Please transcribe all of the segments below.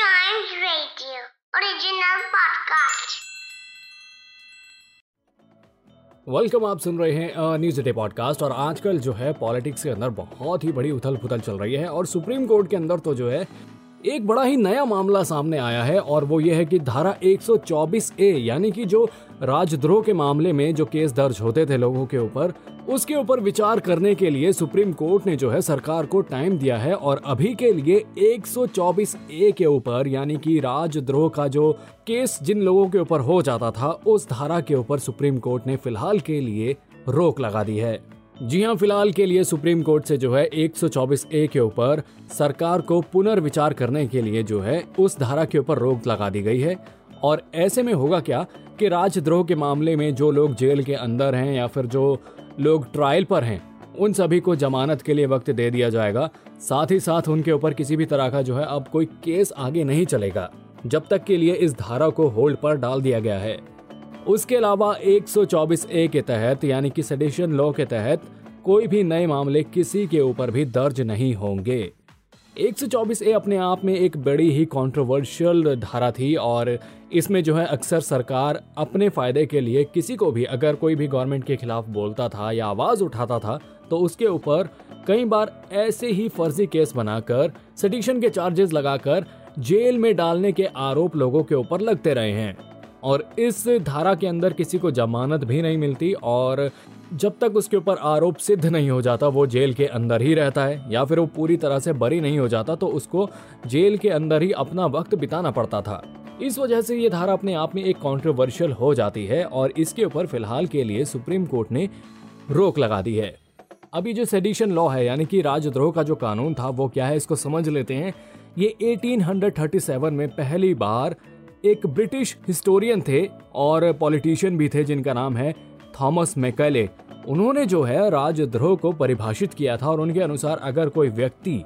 Radio, original podcast. Welcome आप सुन रहे हैं न्यूज़ डे पॉडकास्ट और आजकल जो है पॉलिटिक्स के अंदर बहुत ही बड़ी उथल पुथल चल रही है और सुप्रीम कोर्ट के अंदर तो जो है, एक बड़ा ही नया मामला सामने आया है और वो ये है कि धारा 124 ए, यानी कि जो राजद्रोह के मामले में जो केस दर्ज होते थे लोगों के ऊपर उसके ऊपर विचार करने के लिए सुप्रीम कोर्ट ने जो है सरकार को टाइम दिया है और अभी के लिए 124 ए के ऊपर, यानी कि राजद्रोह का जो केस जिन लोगों के ऊपर हो जाता था, उस धारा के ऊपर सुप्रीम कोर्ट ने फ़िलहाल के लिए रोक लगा दी है। जी हाँ फ़िलहाल के लिए सुप्रीम कोर्ट से जो है 124 ए के ऊपर सरकार को पुनर्विचार करने के लिए जो है उस धारा के ऊपर रोक लगा दी गई है। और ऐसे में होगा क्या कि राजद्रोह के मामले में जो लोग जेल के अंदर हैं या फिर जो लोग ट्रायल पर हैं। उन सभी को जमानत के लिए वक्त दे दिया जाएगा। साथ ही साथ उनके ऊपर किसी भी तरह का जो है अब कोई केस आगे नहीं चलेगा। जब तक के लिए इस धारा को होल्ड पर डाल दिया गया है। उसके अलावा 124 ए के तहत, यानी कि सेडिशन लॉ के तहत, कोई भी नए मामले किसी के ऊपर भी दर्ज नहीं होंगे। 124 ए अपने आप में एक बड़ी ही कंट्रोवर्शियल धारा थी और इसमें जो है अक्सर सरकार अपने फ़ायदे के लिए किसी को भी, अगर कोई भी गवर्नमेंट के खिलाफ बोलता था या आवाज़ उठाता था तो उसके ऊपर कई बार ऐसे ही फर्जी केस बनाकर सडिशन के चार्जेस लगाकर जेल में डालने के आरोप लोगों के ऊपर लगते रहे हैं। और इस धारा के अंदर किसी को जमानत भी नहीं मिलती और जब तक उसके ऊपर आरोप सिद्ध नहीं हो जाता, वो जेल के अंदर ही रहता है, या फिर वो पूरी तरह से बरी नहीं हो जाता तो उसको जेल के अंदर ही अपना वक्त बिताना पड़ता था। इस वजह से ये धारा अपने आप में एक कॉन्ट्रोवर्शियल हो जाती है, और इसके ऊपर फ़िलहाल के लिए सुप्रीम कोर्ट ने रोक लगा दी है। अभी जो सेडिशन लॉ है, यानी कि राजद्रोह का जो कानून था, वो क्या है, इसको समझ लेते हैं। ये 1837 में पहली बार एक ब्रिटिश हिस्टोरियन थे, और पॉलिटिशियन भी थे, जिनका नाम है थॉमस मैकेले, उन्होंने जो है राजद्रोह को परिभाषित किया था और उनके अनुसार अगर कोई व्यक्ति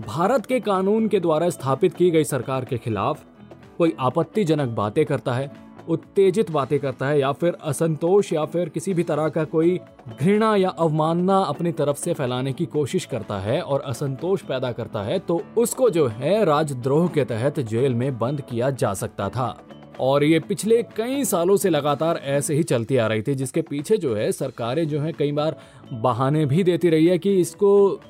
भारत के कानून के द्वारा स्थापित की गई सरकार के खिलाफ कोई आपत्तिजनक बातें करता है, उत्तेजित बातें करता है या फिर असंतोष या फिर किसी भी तरह का कोई घृणा या अवमानना अपनी तरफ़ से फैलाने की कोशिश करता है और असंतोष पैदा करता है तो उसको जो है राजद्रोह के तहत जेल में बंद किया जा सकता था। और ये पिछले कई सालों से लगातार ऐसे ही चलती आ रही थी, जिसके पीछे जो है, सरकारें जो है, कई बार बहाने भी देती रही है कि इसको,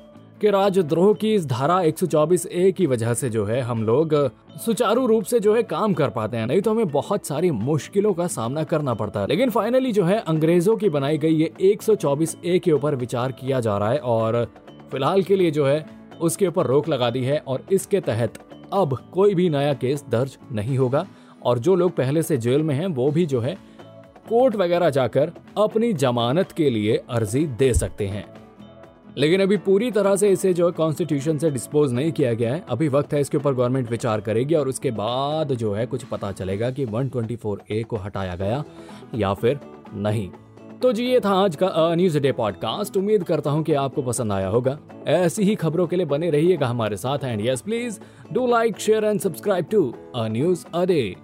कि राजद्रोह की इस धारा 124 ए की वजह से जो है, हम लोग सुचारू रूप से जो है, काम कर पाते हैं। नहीं तो हमें बहुत सारी मुश्किलों का सामना करना पड़ता है। लेकिन फाइनली जो है, अंग्रेज़ों की बनाई गई ये 124 ए के ऊपर विचार किया जा रहा है और फ़िलहाल के लिए जो है, उसके ऊपर रोक लगा दी है और इसके तहत अब कोई भी नया केस दर्ज नहीं होगा। और जो लोग पहले से जेल में हैं, वो भी जो है, कोर्ट वगैरह जाकर अपनी जमानत के लिए अर्जी दे सकते हैं। लेकिन अभी पूरी तरह से इसे जो है कॉन्स्टिट्यूशन से डिस्पोज नहीं किया गया है। अभी वक्त है, इसके ऊपर गवर्नमेंट विचार करेगी और उसके बाद जो है कुछ पता चलेगा कि 124 ए को हटाया गया या फिर नहीं। तो जी, ये था आज का न्यूज़ डे पॉडकास्ट उम्मीद करता हूँ कि आपको पसंद आया होगा। ऐसी ही खबरों के लिए बने रहिएगा हमारे साथ। And yes please do like share and subscribe to a news a day